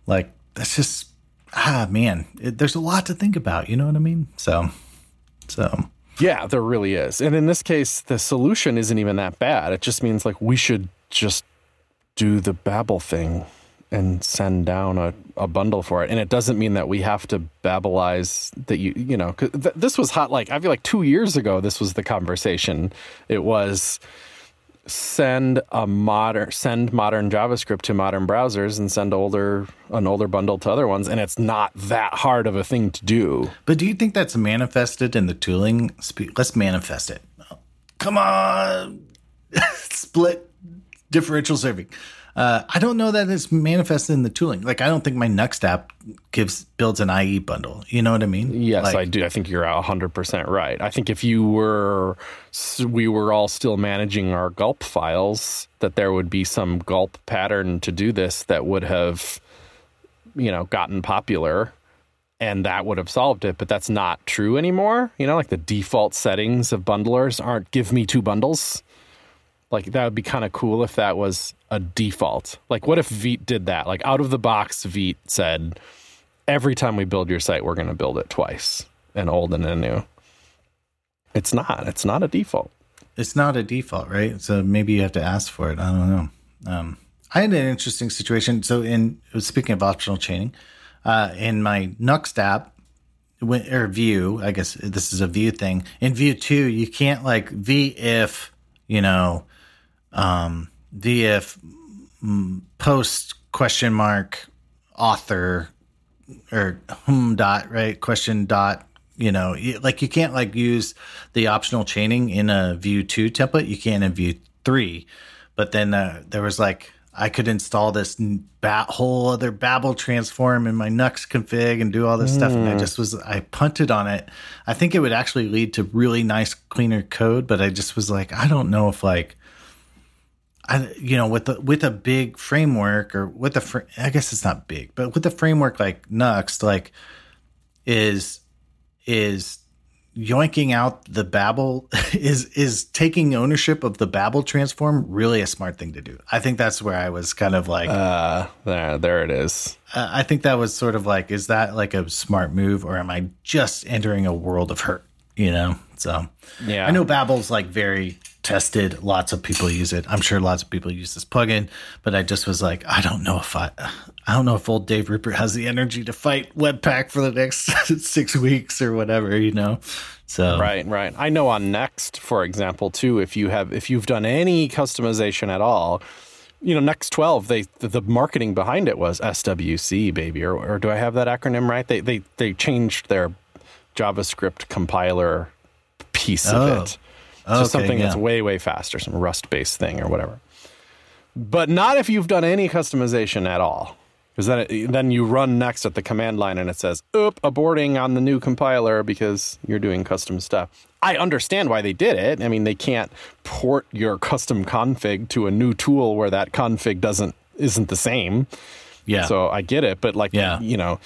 like, that's just, ah, man, it, there's a lot to think about. You know what I mean? So, so, Yeah, there really is. And in this case, the solution isn't even that bad. It just means like we should just do the Babel thing and send down a, a bundle for it. And it doesn't mean that we have to Babelize that you, you know, th- this was hot. Like, I feel like two years ago, this was the conversation. It was send a modern, send modern JavaScript to modern browsers and send older, an older bundle to other ones. And it's not that hard of a thing to do. but do you think that's manifested in the tooling? Let's manifest it. Come on. Split differential serving. Uh, I don't know that it's manifested in the tooling. Like, I don't think my Next app gives builds an IE bundle. You know what I mean? Yes, Like, I do. I think you're hundred percent right. I think if you were, we were all still managing our gulp files, that there would be some gulp pattern to do this that would have, you know, gotten popular, and that would have solved it. But that's not true anymore. You know, like the default settings of bundlers aren't give me two bundles. Like that would be kind of cool if that was a default. Like what if Vite did that? Like out of the box, Vite said every time we build your site, we're going to build it twice, an old and a new. It's not. It's not a default. It's not a default, right? So maybe you have to ask for it. I don't know. Um, I had an interesting situation. So, in speaking of optional chaining, uh, in my Nuxt app, when, or Vue, I guess this is a Vue thing. In Vue two, you can't like v if you know, um, if mm, post question mark author or hmm dot right? Question dot you know like you can't like use the optional chaining in a Vue 2 template. You can in Vue 3 but then uh, there was like i could install this n- ba- whole other babel transform in my nuxt config and do all this stuff and i just was i punted on it. I think it would actually lead to really nice cleaner code but i just was like i don't know if like I, you know, with the with a big framework or with a, fr- I guess it's not big, but with a framework like Nuxt, like is is yoinking out the Babel is is taking ownership of the Babel transform really a smart thing to do. I think that's where I was kind of like, Uh, there, there it is. I think that was sort of like, is that like a smart move, or am I just entering a world of hurt? You know, so Yeah. I know Babel's like very tested. Lots of people use it. I'm sure lots of people use this plugin, but I just was like, I don't know if I, I don't know if old Dave Rupert has the energy to fight Webpack for the next six weeks or whatever, you know. So Right, right. I know on Next, for example, too. If you have, if you've done any customization at all, you know, Next twelve, they the, the marketing behind it was SWC, baby, or, or do I have that acronym right? They they they changed their JavaScript compiler piece Oh. of it. So Okay, something that's way way faster, some Rust based thing or whatever. But not if you've done any customization at all. Because then, it, then you run next at the command line and it says, oop, aborting on the new compiler because you're doing custom stuff. I understand why they did it. I mean, they can't port your custom config to a new tool where that config doesn't isn't the same. yeah, So I get it, but like Yeah. you know,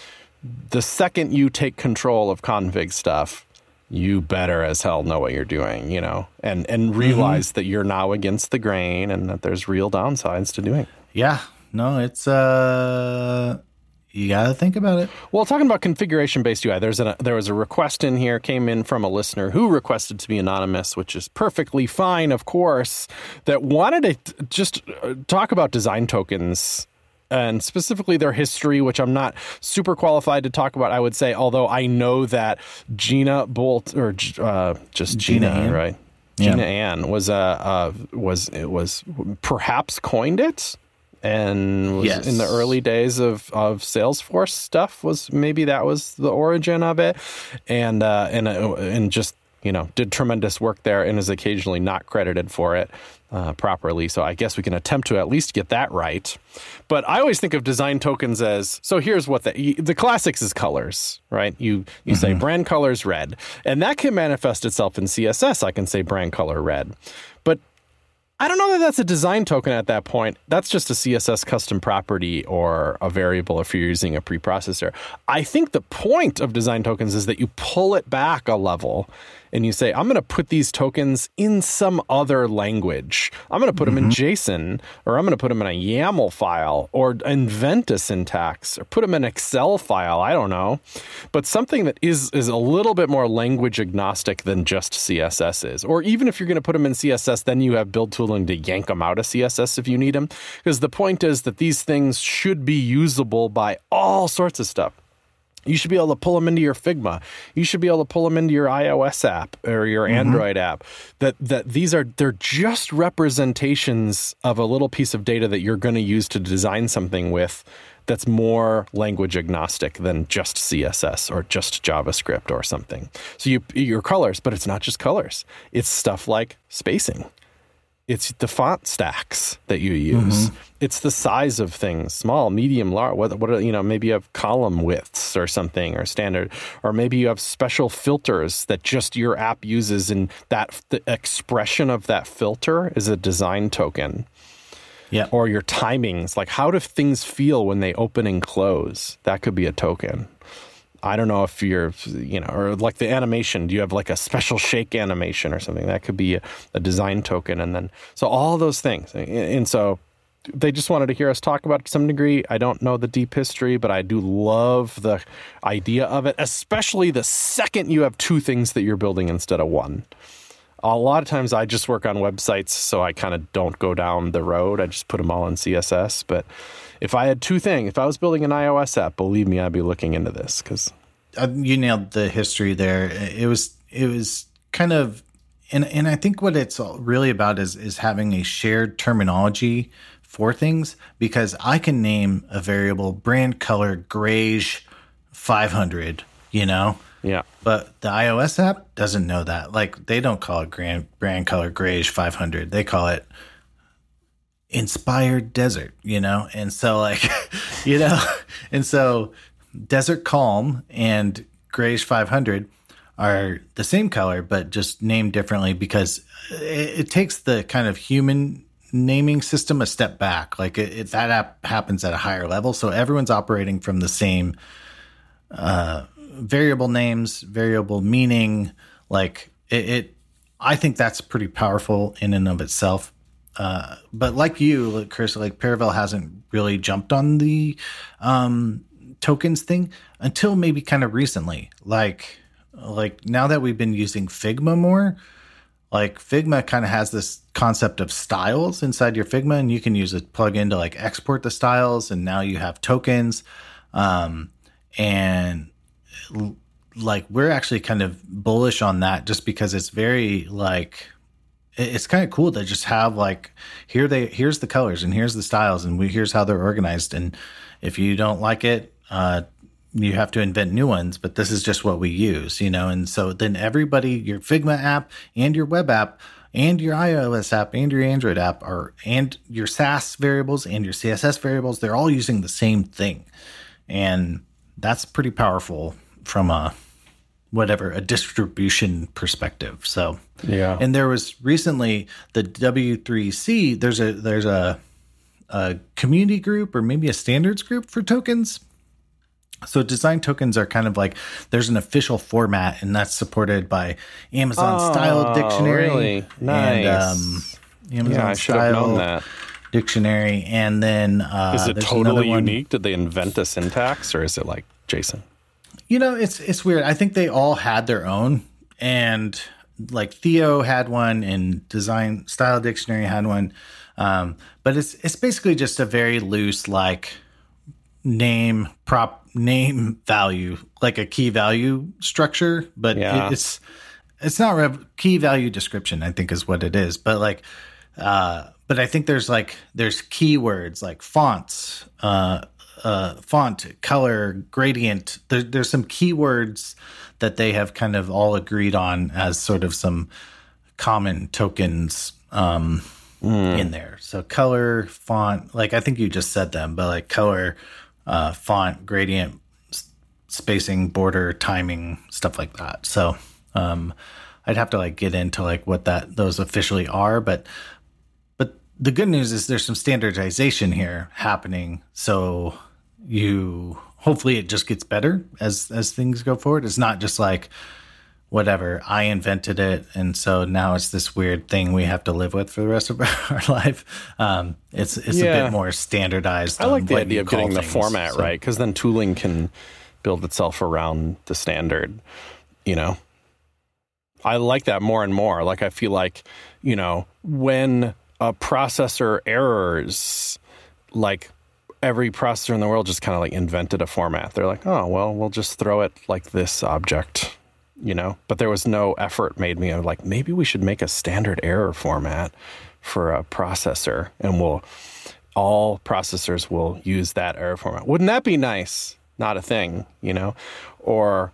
the second you take control of config stuff, you better as hell know what you're doing, you know, and Mm-hmm. and realize that you're now against the grain and that there's real downsides to doing. it. yeah. No, it's uh, you got to think about it. Well, talking about configuration based UI, there's a there was a request in here came in from a listener who requested to be anonymous, which is perfectly fine, of course. That wanted to just uh, talk about design tokens and specifically their history, which I'm not super qualified to talk about. I would say, although I know that Jina Bolt or uh, just Jina, Jina right? Yeah. Jina Anne was a uh, was it was perhaps coined it and was Yes. in the early days of, of Salesforce stuff was maybe that was the origin of it, and uh, and uh, and just you know, did tremendous work there and is occasionally not credited for it uh, properly. So I guess we can attempt to at least get that right. But I always think of design tokens as so. Here's what the the classics is colors, right? You you mm-hmm. say brand colors red, and that can manifest itself in CSS. I can say brand color red, but I don't know that that's a design token at that point. That's just a CSS custom property or a variable if you're using a preprocessor. I think the point of design tokens is that you pull it back a level and you say, I'm going to put these tokens in some other language. I'm going to put mm-hmm. them in JSON, or I'm going to put them in a YAML file, or invent a syntax, or put them in Excel file. I don't know, but something that is is a little bit more language agnostic than just CSS is. Or even if you're going to put them in CSS, then you have build tooling to yank them out of CSS if you need them. Because the point is that these things should be usable by all sorts of stuff. You should be able to pull them into your Figma. You should be able to pull them into your iOS app or your mm-hmm. Android app. That that these are they're just representations of a little piece of data that you're going to use to design something with that's more language agnostic than just CSS or just JavaScript or something. So you your colors, but it's not just colors. It's stuff like spacing it's the font stacks that you use. Mm-hmm. It's the size of things, small, medium, large. What, what are, you know? Maybe you have column widths or something, or standard, or maybe you have special filters that just your app uses, and that the expression of that filter is a design token. Yeah. Or your timings, like how do things feel when they open and close? That could be a token. I don't know if you're, you know, or like the animation, do you have like a special shake animation or something? That could be a, a design token. And then, so all those things. And so they just wanted to hear us talk about to some degree. I don't know the deep history, but I do love the idea of it, especially the second you have two things that you're building instead of one. A lot of times I just work on websites, so I kind of don't go down the road. I just put them all in CSS. But if I had two things, if I was building an iOS app, believe me, I'd be looking into this because uh, you nailed the history there. It was it was kind of and and I think what it's really about is is having a shared terminology for things because I can name a variable brand color grayish 500, you know. Yeah. But the iOS app doesn't know that. Like they don't call it brand brand color grayish 500. They call it inspired desert, you know? And so like, you know, and so desert calm and grayish 500 are the same color, but just named differently because it, it takes the kind of human naming system a step back. Like it, it, that app happens at a higher level. So everyone's operating from the same, uh, variable names, variable meaning. Like it, it I think that's pretty powerful in and of itself. Uh, but like you, Chris, like Paravel hasn't really jumped on the um, tokens thing until maybe kind of recently. Like, like now that we've been using Figma more, like Figma kind of has this concept of styles inside your Figma, and you can use a plugin to like export the styles, and now you have tokens. Um, and like we're actually kind of bullish on that just because it's very like it's kind of cool to just have like here they here's the colors and here's the styles and we here's how they're organized. And if you don't like it uh, you have to invent new ones but this is just what we use you know? And so then everybody your figma app and your web app and your ios app and your android app are and your sass variables and your css variables they're all using the same thing. And that's pretty powerful from a whatever a distribution perspective. So yeah, and there was recently the W3C. There's a there's a a community group or maybe a standards group for tokens. So design tokens are kind of like there's an official format, and that's supported by Amazon oh, Style Dictionary. Really nice. And, um, Amazon yeah, I should have known that dictionary, and then uh, is it totally unique? Did they invent a syntax, or is it like JSON? You know, it's it's weird. I think they all had their own, and like Theo had one, and Design Style Dictionary had one. Um, but it's it's basically just a very loose like name prop name value like a key value structure but yeah. it, it's it's not rev- key value description i think is what it is but like uh but i think there's like there's keywords like fonts uh uh, font, color, gradient. There, there's some keywords that they have kind of all agreed on as sort of some common tokens um, mm. in there. So color, font, like I think you just said them, but like color, uh, font, gradient, spacing, border, timing, stuff like that. So um, I'd have to like get into like what that those officially are, but the good news is there's some standardization here happening. So you hopefully it just gets better as as things go forward. It's not just like whatever I invented it, and so now it's this weird thing we have to live with for the rest of our life. Um, it's it's yeah. a bit more standardized. I like the idea of getting things, the format so. right because then tooling can build itself around the standard. You know, I like that more and more. Like I feel like you know when a processor errors, like every processor in the world just kind of like invented a format. They're like, oh, well, we'll just throw it like this object, you know? But there was no effort made me of like, maybe we should make a standard error format for a processor and we'll, all processors will use that error format. Wouldn't that be nice? Not a thing, you know? Or,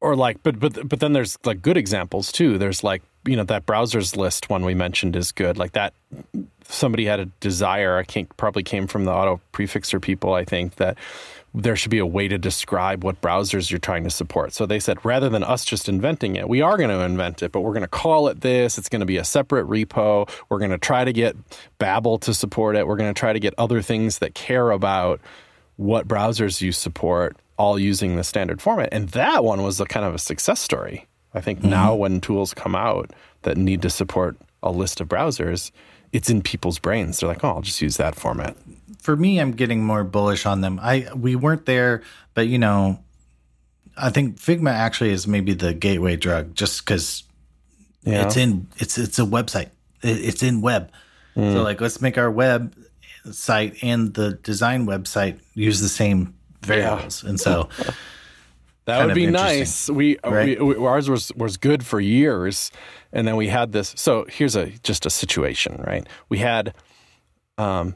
or like, but, but, but then there's like good examples too. There's like, you know, that browsers list one we mentioned is good. Like that somebody had a desire, I think probably came from the auto prefixer people, I think, that there should be a way to describe what browsers you're trying to support. So they said rather than us just inventing it, we are going to invent it, but we're going to call it this. It's going to be a separate repo. We're going to try to get Babel to support it. We're going to try to get other things that care about what browsers you support all using the standard format. And that one was a kind of a success story. I think mm-hmm. now when tools come out that need to support a list of browsers, it's in people's brains. They're like, oh, I'll just use that format. For me, I'm getting more bullish on them. I we weren't there, but you know, I think Figma actually is maybe the gateway drug, just because yeah. it's in it's it's a website. It's in web. Mm. So like, let's make our web site and the design website use the same variables, yeah. and so. That would be nice. We, right? we, ours was was good for years, and then we had this. So here's a just a situation, right? We had, um,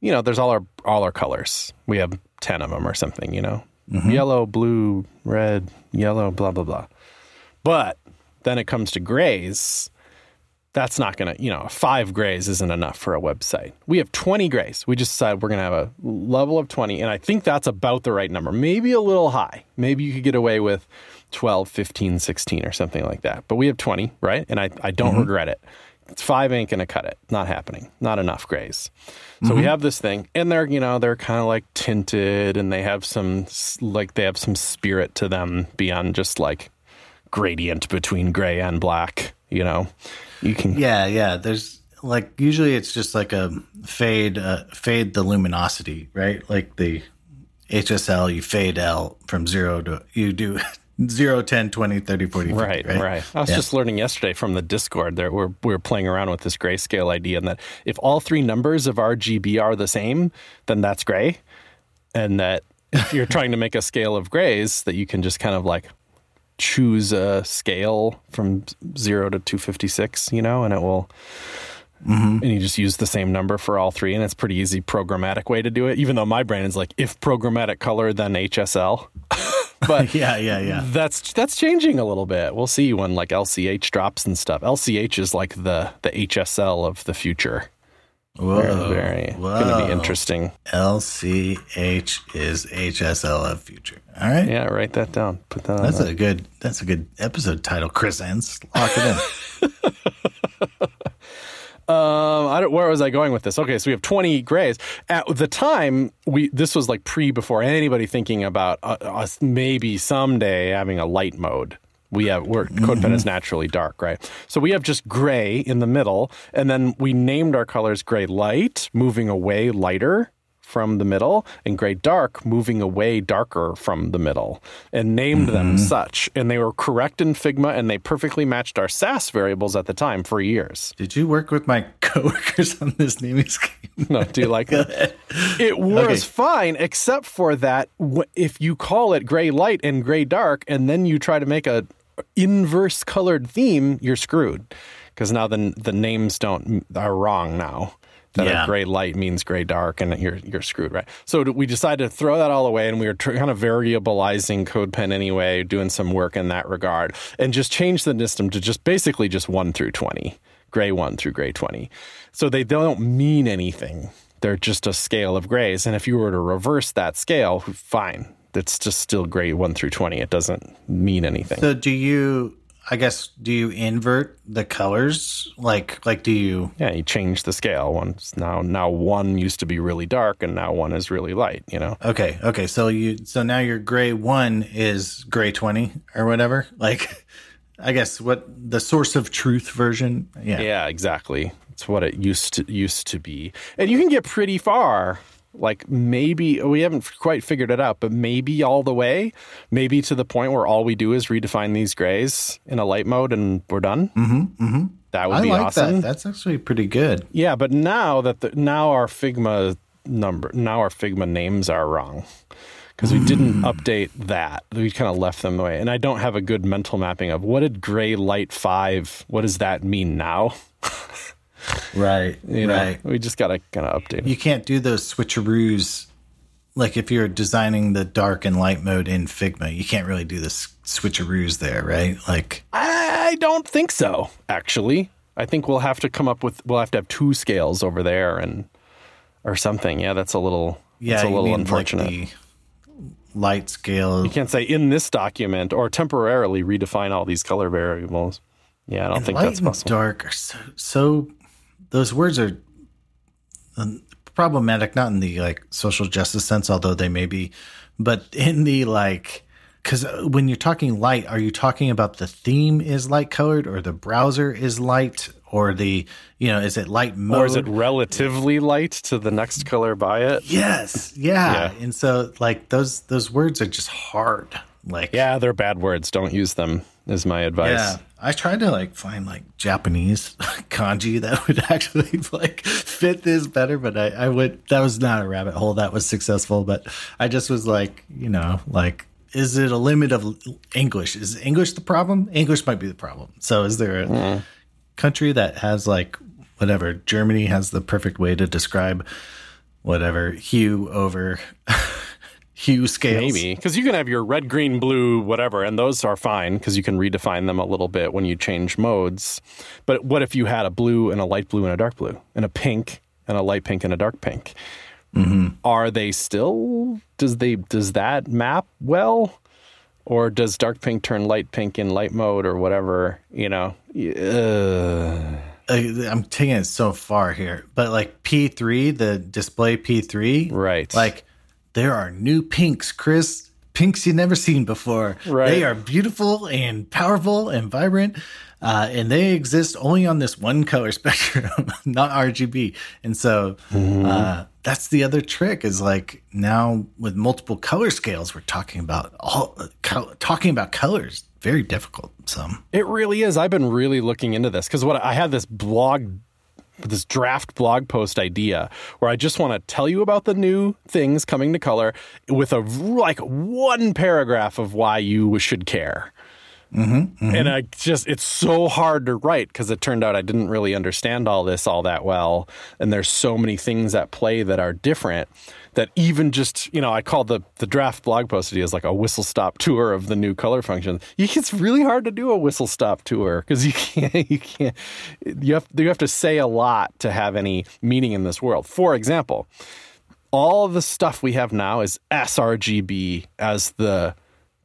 you know, there's all our all our colors. We have ten of them or something, you know, mm-hmm. yellow, blue, red, yellow, blah blah blah. But then it comes to grays, that's not going to, you know, five grays isn't enough for a website. We have 20 grays. We just decided we're going to have a level of 20. And I think that's about the right number. Maybe a little high. Maybe you could get away with 12, 15, 16 or something like that. But we have 20, right? And I, I don't mm-hmm. regret it. It's five ain't going to cut it. Not happening. Not enough grays. So mm-hmm. we have this thing and they're, you know, they're kind of like tinted and they have some, like, they have some spirit to them beyond just like gradient between gray and black, you know? You can. Yeah, yeah. There's like usually it's just like a fade, uh, fade the luminosity, right? Like the HSL, you fade L from zero to you do 0, 10, 20, 30, 40, 50, right, right, right. I was yeah. just learning yesterday from the Discord that we're, we are playing around with this grayscale idea and that if all three numbers of RGB are the same, then that's gray. And that if you're trying to make a scale of grays, that you can just kind of like choose a scale from zero to 256, you know, and it will. Mm-hmm. And you just use the same number for all three, and it's pretty easy programmatic way to do it. Even though my brain is like, if programmatic color, then HSL. but yeah, yeah, yeah. That's that's changing a little bit. We'll see when like LCH drops and stuff. LCH is like the the HSL of the future. Whoa, very, very going to be interesting. LCH is HSL of future. All right. Yeah, write that down. Put that. That's a good. That's a good episode title. Chris ends. Lock it in. Um, I don't, where was I going with this? Okay, so we have 20 grays. At the time, we this was like pre before anybody thinking about uh, us maybe someday having a light mode we have we're CodePen mm-hmm. is naturally dark, right? So we have just gray in the middle, and then we named our colors gray light, moving away lighter from the middle, and gray dark, moving away darker from the middle, and named mm-hmm. them such. And they were correct in Figma, and they perfectly matched our Sass variables at the time for years. Did you work with my coworkers on this naming scheme? No, do you like it? It was okay. fine, except for that if you call it gray light and gray dark, and then you try to make a inverse colored theme, you're screwed because now the the names don't are wrong now. That Yeah. a gray light means gray dark and you're you're screwed, right? So we decided to throw that all away and we were tr- kind of variabilizing CodePen anyway, doing some work in that regard, and just change the system to just basically just one through twenty, gray one through gray twenty. So they don't mean anything. They're just a scale of grays, and if you were to reverse that scale, fine. It's just still gray one through twenty. It doesn't mean anything. So do you? I guess do you invert the colors? Like like do you? Yeah, you change the scale. One's now now one used to be really dark and now one is really light, you know. Okay, okay. So you so now your gray one is gray twenty or whatever. Like, I guess what the source of truth version. Yeah. Yeah, exactly. It's what it used to used to be. And you can get pretty far. Like maybe we haven't quite figured it out, but maybe all the way, maybe to the point where all we do is redefine these grays in a light mode and we're done. Mm-hmm. Mm-hmm. That would I be like awesome. that. That's actually pretty good. Yeah, but now that the, now our Figma number, now our Figma names are wrong because we didn't update that. We kind of left them the way, and I don't have a good mental mapping of what did gray light five. What does that mean now? Right. You know, right. we just got to kind of update. it. You can't do those switcheroos. Like if you're designing the dark and light mode in Figma, you can't really do the switcheroos there, right? Like, I don't think so. Actually, I think we'll have to come up with. We'll have to have two scales over there and or something. Yeah, that's a little. yeah, that's a little unfortunate. Like the light scale. you can't say in this document or temporarily redefine all these color variables. Yeah, I don't think light that's and possible. dark are so, so those words are um, problematic not in the like social justice sense although they may be but in the like because when you're talking light are you talking about the theme is light colored or the browser is light or the you know is it light mode Or is it relatively light to the next color by it? yes yeah. Yeah. and so like those those words are just hard like Yeah, they're bad words. Don't use them. Is my advice. Yeah, I tried to like find like Japanese kanji that would actually like fit this better, but I, I would that was not a rabbit hole that was successful. But I just was like, you know, like, is it a limit of English? Is English the problem? English might be the problem. So is there a country that has like whatever? Germany has the perfect way to describe whatever hue over hue scales. Maybe because you can have your red, green, blue, whatever, and those are fine because you can redefine them a little bit when you change modes. But what if you had a blue and a light blue and a dark blue, and a pink and a light pink and a dark pink? Are they still? Does they? Does that map well? Or does dark pink turn light pink in light mode or whatever? You know, uh, I'm taking it so far here, but like P3, the display P3, Right. Like there are new pinks, Chris. Pinks you've never seen before. Right. They are beautiful and powerful and vibrant, uh, and they exist only on this one color spectrum, not RGB. And so Mm-hmm. uh, that's the other trick is like now with multiple color scales, we're talking about all co- talking about colors. Very difficult. So It really is. I've been really looking into this because what I had this blog, this draft blog post idea where I just want to tell you about the new things coming to color with a like one paragraph of why you should care. Mm-hmm, mm-hmm. And I just, it's so hard to write because it turned out I didn't really understand all this all that well. And there's so many things at play that are different that even just, you know, I called the, the draft blog post as like a whistle stop tour of the new color functions. It's really hard to do a whistle stop tour because you can't, you can't, you have, you have to say a lot to have any meaning in this world. For example, all the stuff we have now is sRGB as the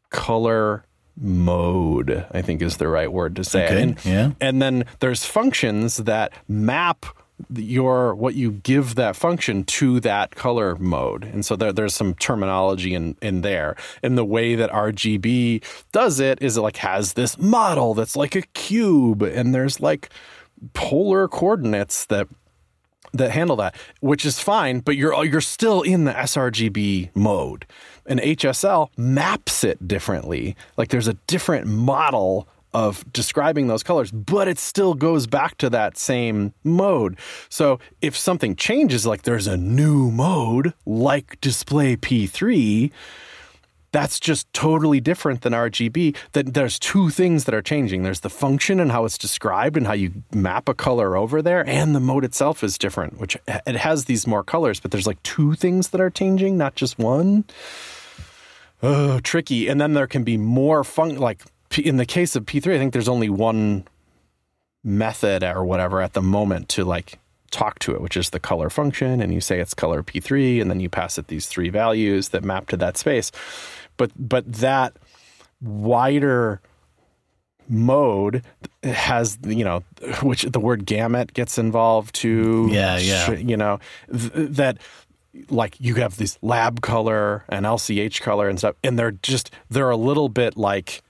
color mode, I think is the right word to say. Okay, And, yeah. and then there's functions that map your what you give that function to that color mode. And so there, there's some terminology in, in there. And the way that RGB does it is it like has this model that's like a cube and there's like polar coordinates that that handle that, which is fine, but you're you're still in the sRGB mode. And HSL maps it differently. Like there's a different model of describing those colors, but it still goes back to that same mode. So if something changes, like there's a new mode, like display P3, that's just totally different than RGB. That there's two things that are changing. There's the function and how it's described and how you map a color over there, and the mode itself is different, which it has these more colors, but there's like two things that are changing, not just one. Oh, tricky. And then there can be more fun like in the case of P3, I think there's only one method or whatever at the moment to like talk to it, which is the color function, and you say it's color P3, and then you pass it these three values that map to that space. But but that wider mode has you know which the word gamut gets involved too yeah yeah you know th- that like you have this lab color and lch color and stuff and they're just they're a little bit like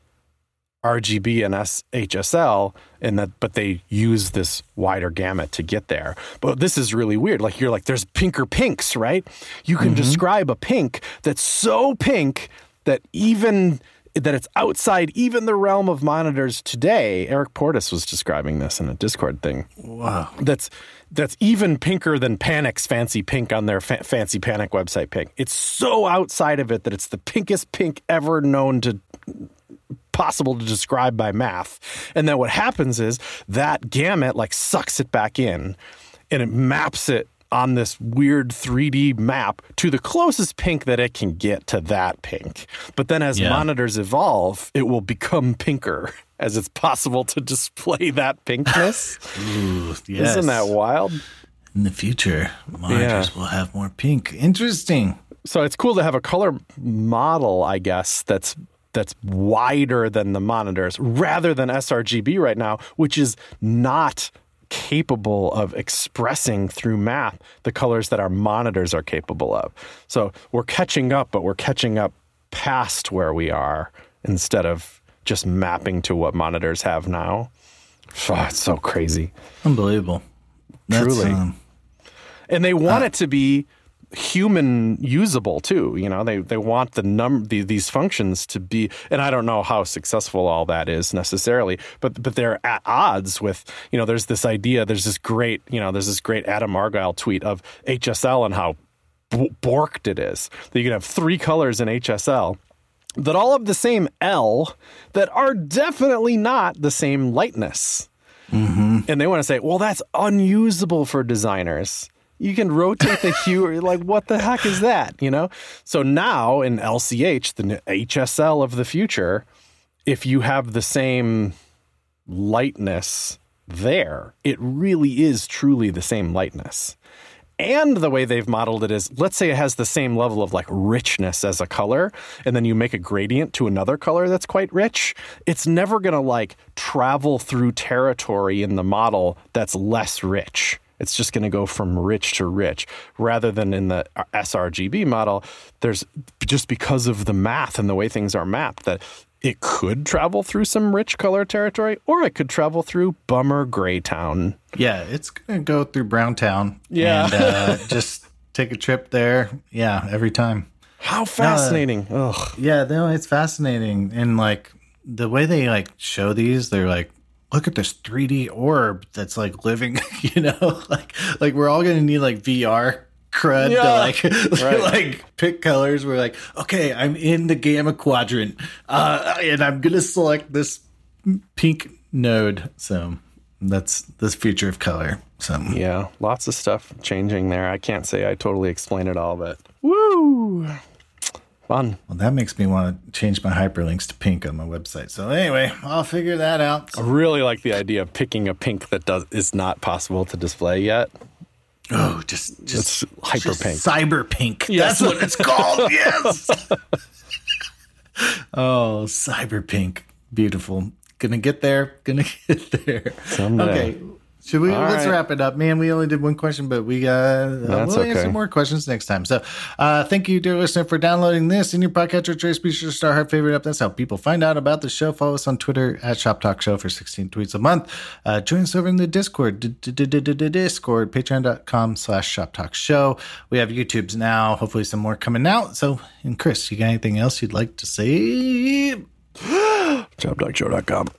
RGB and HSL, and that, but they use this wider gamut to get there. But this is really weird. Like you're like, there's pinker pinks, right? You can mm-hmm. describe a pink that's so pink that even that it's outside even the realm of monitors today. Eric Portis was describing this in a Discord thing. Wow, that's that's even pinker than Panic's fancy pink on their fa- fancy Panic website pink. It's so outside of it that it's the pinkest pink ever known to possible to describe by math. And then what happens is that gamut like sucks it back in and it maps it on this weird 3D map to the closest pink that it can get to that pink. But then as yeah. monitors evolve, it will become pinker as it's possible to display that pinkness. Ooh, yes. Isn't that wild? In the future, monitors yeah. will have more pink. Interesting. So it's cool to have a color model, I guess, that's that's wider than the monitors rather than sRGB right now, which is not capable of expressing through math the colors that our monitors are capable of. So we're catching up, but we're catching up past where we are instead of just mapping to what monitors have now. Oh, it's so crazy. Unbelievable. That's, Truly. Um, and they want uh, it to be human usable too. You know, they they want the num the, these functions to be, and I don't know how successful all that is necessarily, but but they're at odds with you know. There's this idea. There's this great you know. There's this great Adam Argyle tweet of HSL and how borked it is that you can have three colors in HSL that all have the same L that are definitely not the same lightness. Mm-hmm. And they want to say, well, that's unusable for designers. You can rotate the hue. Or like, what the heck is that? You know? So now in LCH, the HSL of the future, if you have the same lightness there, it really is truly the same lightness. And the way they've modeled it is let's say it has the same level of like richness as a color, and then you make a gradient to another color that's quite rich. It's never going to like travel through territory in the model that's less rich. It's just going to go from rich to rich rather than in the sRGB model. There's just because of the math and the way things are mapped that it could travel through some rich color territory or it could travel through bummer gray town. Yeah, it's going to go through brown town. Yeah. And uh, just take a trip there. Yeah, every time. How fascinating. Uh, Ugh. Yeah, no, it's fascinating. And like the way they like show these, they're like look at this 3D orb that's like living, you know, like like we're all gonna need like VR crud yeah. to like right. like pick colors. We're like, okay, I'm in the gamma quadrant, uh, and I'm gonna select this pink node. So that's this future of color. So yeah, lots of stuff changing there. I can't say I totally explain it all, but woo fun. Well, that makes me want to change my hyperlinks to pink on my website. So anyway, I'll figure that out. I really like the idea of picking a pink that does is not possible to display yet. Oh, just just it's hyper just pink, cyber pink. Yes. That's what it's called. yes. oh, cyber pink, beautiful. Gonna get there. Gonna get there. Someday. Okay. Should we? All let's right. wrap it up, man. We only did one question, but we got uh, we'll okay. answer more questions next time. So, uh, thank you, dear listener, for downloading this in your podcatcher. Trace, be sure to star our favorite up. That's how people find out about the show. Follow us on Twitter at Shop Talk Show for 16 tweets a month. Uh, join us over in the Discord, Discord, patreon.com slash Shop Talk Show. We have YouTubes now. Hopefully, some more coming out. So, and Chris, you got anything else you'd like to say? ShopTalkShow.com.